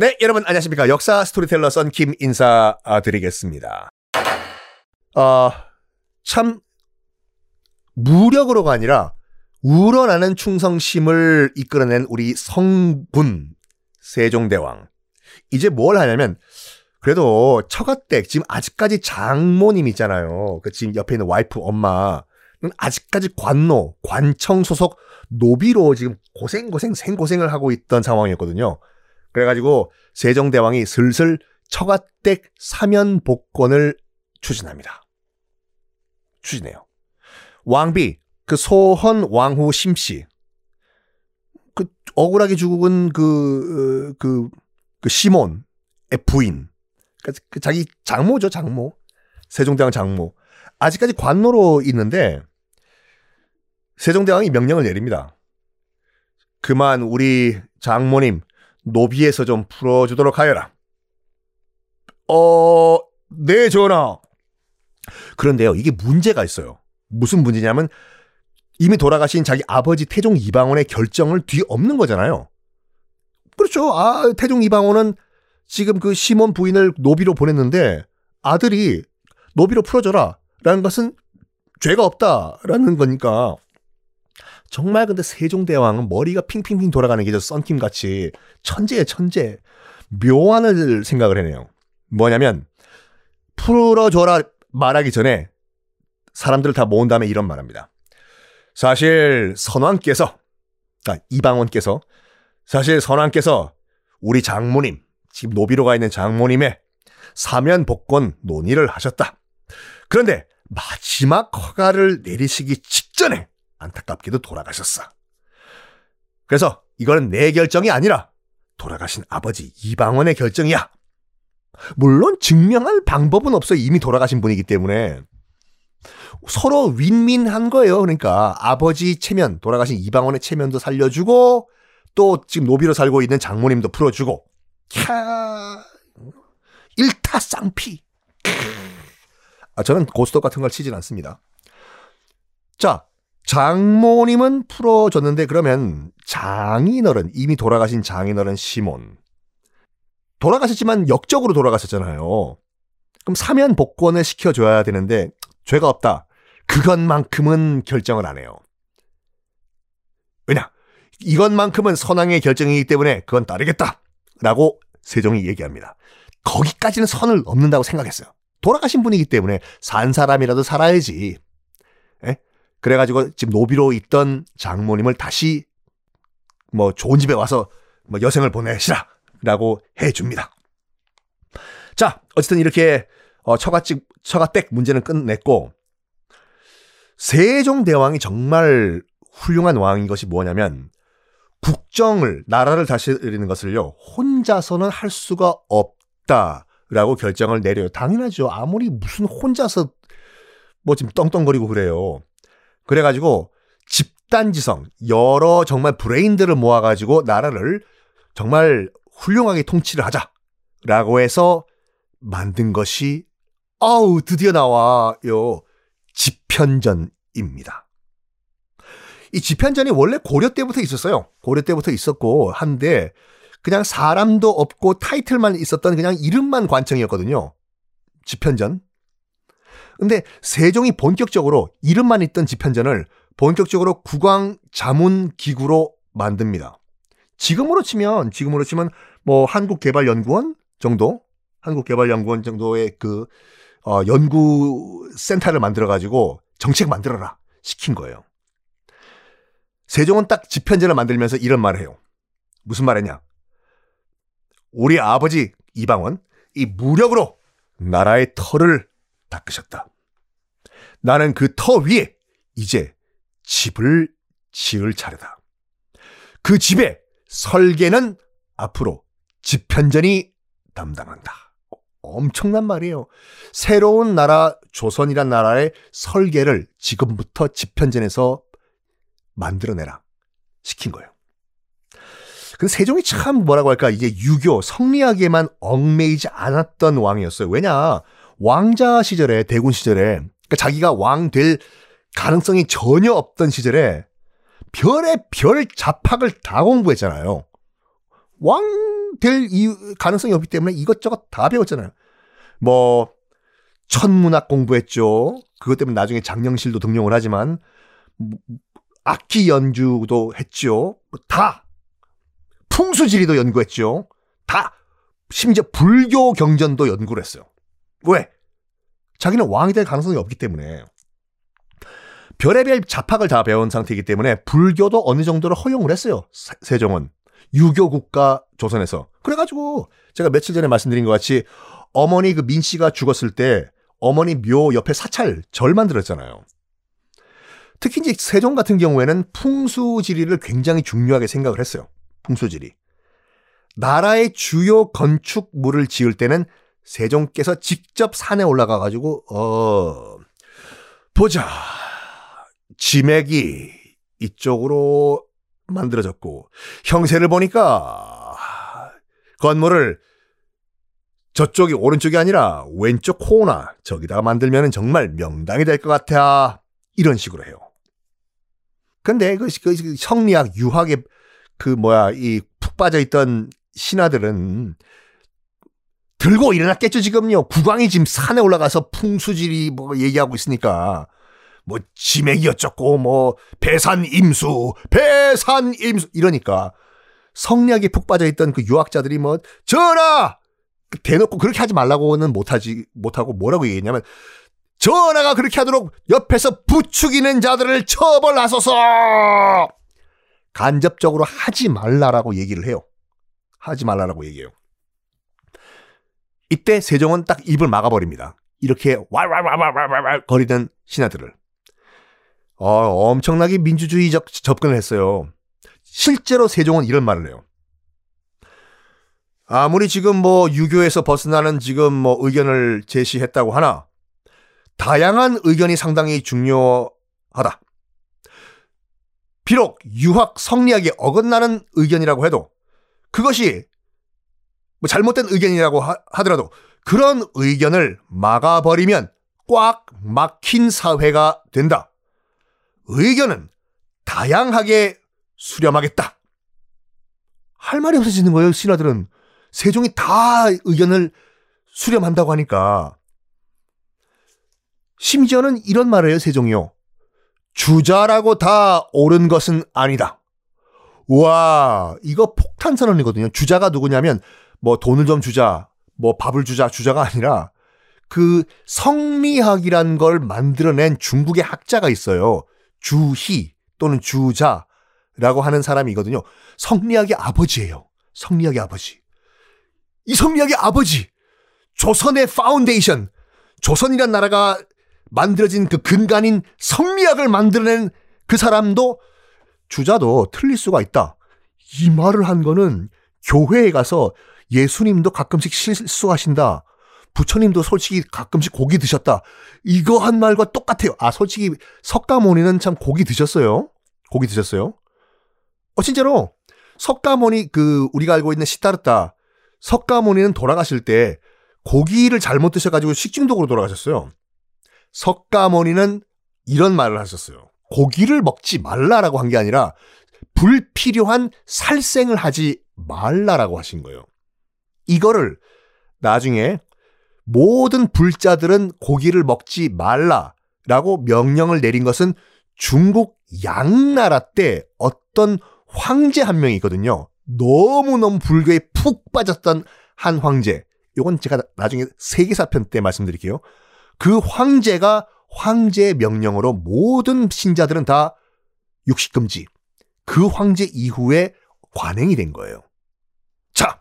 네, 여러분 안녕하십니까. 역사 스토리텔러 썬킴 인사드리겠습니다. 어, 참 무력으로가 아니라 우러나는 충성심을 이끌어낸 우리 성군 세종대왕. 이제 뭘 하냐면 그래도 처가댁 지금 아직까지 장모님 있잖아요. 그 지금 옆에 있는 와이프 엄마는 아직까지 관노, 관청 소속 노비로 지금 고생고생 생고생을 하고 있던 상황이었거든요. 그래가지고 세종대왕이 슬슬 처가댁 사면 복권을 추진합니다. 추진해요. 왕비 그 소헌 왕후 심씨 그 억울하게 죽은 그 그, 그 시몬의 부인 그, 그 자기 장모죠 장모 세종대왕 장모 아직까지 관노로 있는데 세종대왕이 명령을 내립니다. 그만 우리 장모님 노비에서 좀 풀어주도록 하여라. 어, 네, 전하. 그런데요, 이게 문제가 있어요. 무슨 문제냐면, 이미 돌아가신 자기 아버지 태종 이방원의 결정을 뒤엎는 거잖아요. 그렇죠. 아, 태종 이방원은 지금 그 시몬 부인을 노비로 보냈는데, 아들이 노비로 풀어줘라. 라는 것은 죄가 없다라는 거니까 정말 근데 세종대왕은 머리가 핑핑핑 돌아가는 게 저 썬킴 같이 천재의 천재. 묘안을 생각을 해내요. 뭐냐면 풀어줘라 말하기 전에 사람들을 다 모은 다음에 이런 말합니다. 사실 선왕께서 아, 이방원께서 사실 선왕께서 우리 장모님 지금 노비로 가 있는 장모님의 사면 복권 논의를 하셨다. 그런데 마지막 허가를 내리시기 직전에 안타깝게도 돌아가셨어. 그래서 이거는 내 결정이 아니라 돌아가신 아버지 이방원의 결정이야. 물론 증명할 방법은 없어 이미 돌아가신 분이기 때문에 서로 윈윈한 거예요. 그러니까 아버지 체면 돌아가신 이방원의 체면도 살려주고 또 지금 노비로 살고 있는 장모님도 풀어주고 캬 일타쌍피. 아, 저는 고스톱 같은 걸 치진 않습니다. 자, 장모님은 풀어줬는데 그러면 장인어른 이미 돌아가신 장인어른 시몬 돌아가셨지만 역적으로 돌아가셨잖아요. 그럼 사면 복권을 시켜줘야 되는데 죄가 없다. 그것만큼은 결정을 안 해요. 왜냐? 이것만큼은 선왕의 결정이기 때문에 그건 따르겠다. 라고 세종이 얘기합니다. 거기까지는 선을 넘는다고 생각했어요. 돌아가신 분이기 때문에 산 사람이라도 살아야지. 그래가지고 지금 노비로 있던 장모님을 다시 뭐 좋은 집에 와서 뭐 여생을 보내시라 라고 해줍니다. 자, 어쨌든 이렇게 어, 처가집, 처가댁 문제는 끝냈고 세종 대왕이 정말 훌륭한 왕인 것이 뭐냐면 국정을 나라를 다스리는 것을요 혼자서는 할 수가 없다라고 결정을 내려요. 당연하죠. 아무리 무슨 혼자서 뭐 지금 떵떵거리고 그래요. 그래가지고 집단지성 여러 정말 브레인들을 모아가지고 나라를 정말 훌륭하게 통치를 하자라고 해서 만든 것이 아우 드디어 나와요 집현전입니다. 이 집현전이 원래 고려 때부터 있었어요. 고려 때부터 있었고 한데 그냥 사람도 없고 타이틀만 있었던 그냥 이름만 관청이었거든요. 집현전. 근데 세종이 본격적으로 이름만 있던 집현전을 본격적으로 국왕 자문 기구로 만듭니다. 지금으로 치면 지금으로 치면 뭐 한국개발연구원 정도 한국개발연구원 정도의 그 어, 연구 센터를 만들어 가지고 정책 만들어라 시킨 거예요. 세종은 딱 집현전을 만들면서 이런 말을 해요. 무슨 말이냐? 우리 아버지 이방원 이 무력으로 나라의 털을 닦으셨다. 나는 그 터 위에 이제 집을 지을 차례다. 그 집의 설계는 앞으로 집현전이 담당한다. 엄청난 말이에요. 새로운 나라 조선이란 나라의 설계를 지금부터 집현전에서 만들어내라 시킨 거예요. 근데 세종이 참 뭐라고 할까 이게 유교 성리학에만 얽매이지 않았던 왕이었어요. 왜냐 왕자 시절에 대군 시절에 그러니까 자기가 왕 될 가능성이 전혀 없던 시절에 별의 별 잡학을 다 공부했잖아요. 왕 될 가능성이 없기 때문에 이것저것 다 배웠잖아요. 뭐 천문학 공부했죠. 그것 때문에 나중에 장영실도 등용을 하지만 악기 연주도 했죠. 다 풍수지리도 연구했죠. 다 심지어 불교 경전도 연구를 했어요. 왜? 자기는 왕이 될 가능성이 없기 때문에 별의별 잡학을 다 배운 상태이기 때문에 불교도 어느 정도로 허용을 했어요. 세종은 유교 국가 조선에서 그래가지고 제가 며칠 전에 말씀드린 것 같이 어머니 그 민 씨가 죽었을 때 어머니 묘 옆에 사찰 절 만들었잖아요. 특히 이제 세종 같은 경우에는 풍수지리를 굉장히 중요하게 생각을 했어요. 풍수지리. 나라의 주요 건축물을 지을 때는 세종께서 직접 산에 올라가 가지고 어 보자. 지맥이 이쪽으로 만들어졌고 형세를 보니까 건물을 저쪽이 오른쪽이 아니라 왼쪽 코나 저기다 만들면 정말 명당이 될 것 같아. 이런 식으로 해요. 근데 그, 그, 그 성리학 유학에 그 뭐야 이 푹 빠져 있던 신하들은 들고 일어났겠죠 지금요. 국왕이 지금 산에 올라가서 풍수지리 뭐 얘기하고 있으니까 뭐 지맥이 어쩌고 뭐 배산 임수 배산 임수 이러니까 성리학에 푹 빠져 있던 그 유학자들이 뭐 전하 대놓고 그렇게 하지 말라고는 못하지 못하고 뭐라고 얘기했냐면 전하가 그렇게 하도록 옆에서 부추기는 자들을 처벌하소서 간접적으로 하지 말라라고 얘기를 해요. 하지 말라라고 얘기해요. 이때 세종은 딱 입을 막아버립니다. 이렇게 왈왈왈왈왈왈 거리던 신하들을. 어, 엄청나게 민주주의적 접근을 했어요. 실제로 세종은 이런 말을 해요. 아무리 지금 뭐 유교에서 벗어나는 지금 뭐 의견을 제시했다고 하나 다양한 의견이 상당히 중요하다. 비록 유학 성리학에 어긋나는 의견이라고 해도 그것이 뭐 잘못된 의견이라고 하, 하더라도 그런 의견을 막아버리면 꽉 막힌 사회가 된다. 의견은 다양하게 수렴하겠다. 할 말이 없어지는 거예요, 신하들은. 세종이 다 의견을 수렴한다고 하니까. 심지어는 이런 말을 해요, 세종이요. 주자라고 다 옳은 것은 아니다. 와, 이거 폭탄 선언이거든요. 주자가 누구냐면 뭐 돈을 좀 주자, 뭐 밥을 주자, 주자가 아니라 그 성리학이란 걸 만들어낸 중국의 학자가 있어요. 주희 또는 주자라고 하는 사람이거든요. 성리학의 아버지예요. 성리학의 아버지. 이 성리학의 아버지. 조선의 파운데이션. 조선이란 나라가 만들어진 그 근간인 성리학을 만들어낸 그 사람도 주자도 틀릴 수가 있다. 이 말을 한 거는 교회에 가서 예수님도 가끔씩 실수하신다. 부처님도 솔직히 가끔씩 고기 드셨다. 이거 한 말과 똑같아요. 아, 솔직히 석가모니는 참 고기 드셨어요. 고기 드셨어요. 어, 진짜로. 석가모니, 그, 우리가 알고 있는 시타르타. 석가모니는 돌아가실 때 고기를 잘못 드셔가지고 식중독으로 돌아가셨어요. 석가모니는 이런 말을 하셨어요. 고기를 먹지 말라라고 한 게 아니라 불필요한 살생을 하지 말라라고 하신 거예요. 이거를 나중에 모든 불자들은 고기를 먹지 말라라고 명령을 내린 것은 중국 양나라 때 어떤 황제 한 명이 있거든요. 너무너무 불교에 푹 빠졌던 한 황제. 이건 제가 나중에 세계사편 때 말씀드릴게요. 그 황제가 황제의 명령으로 모든 신자들은 다 육식금지. 그 황제 이후에 관행이 된 거예요. 자,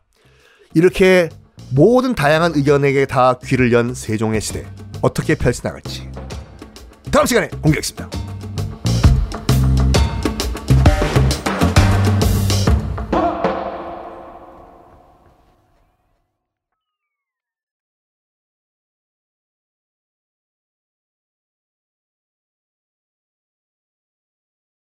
이렇게 모든 다양한 의견에게 다 귀를 연 세종의 시대 어떻게 펼쳐나갈지 다음 시간에 공개하겠습니다.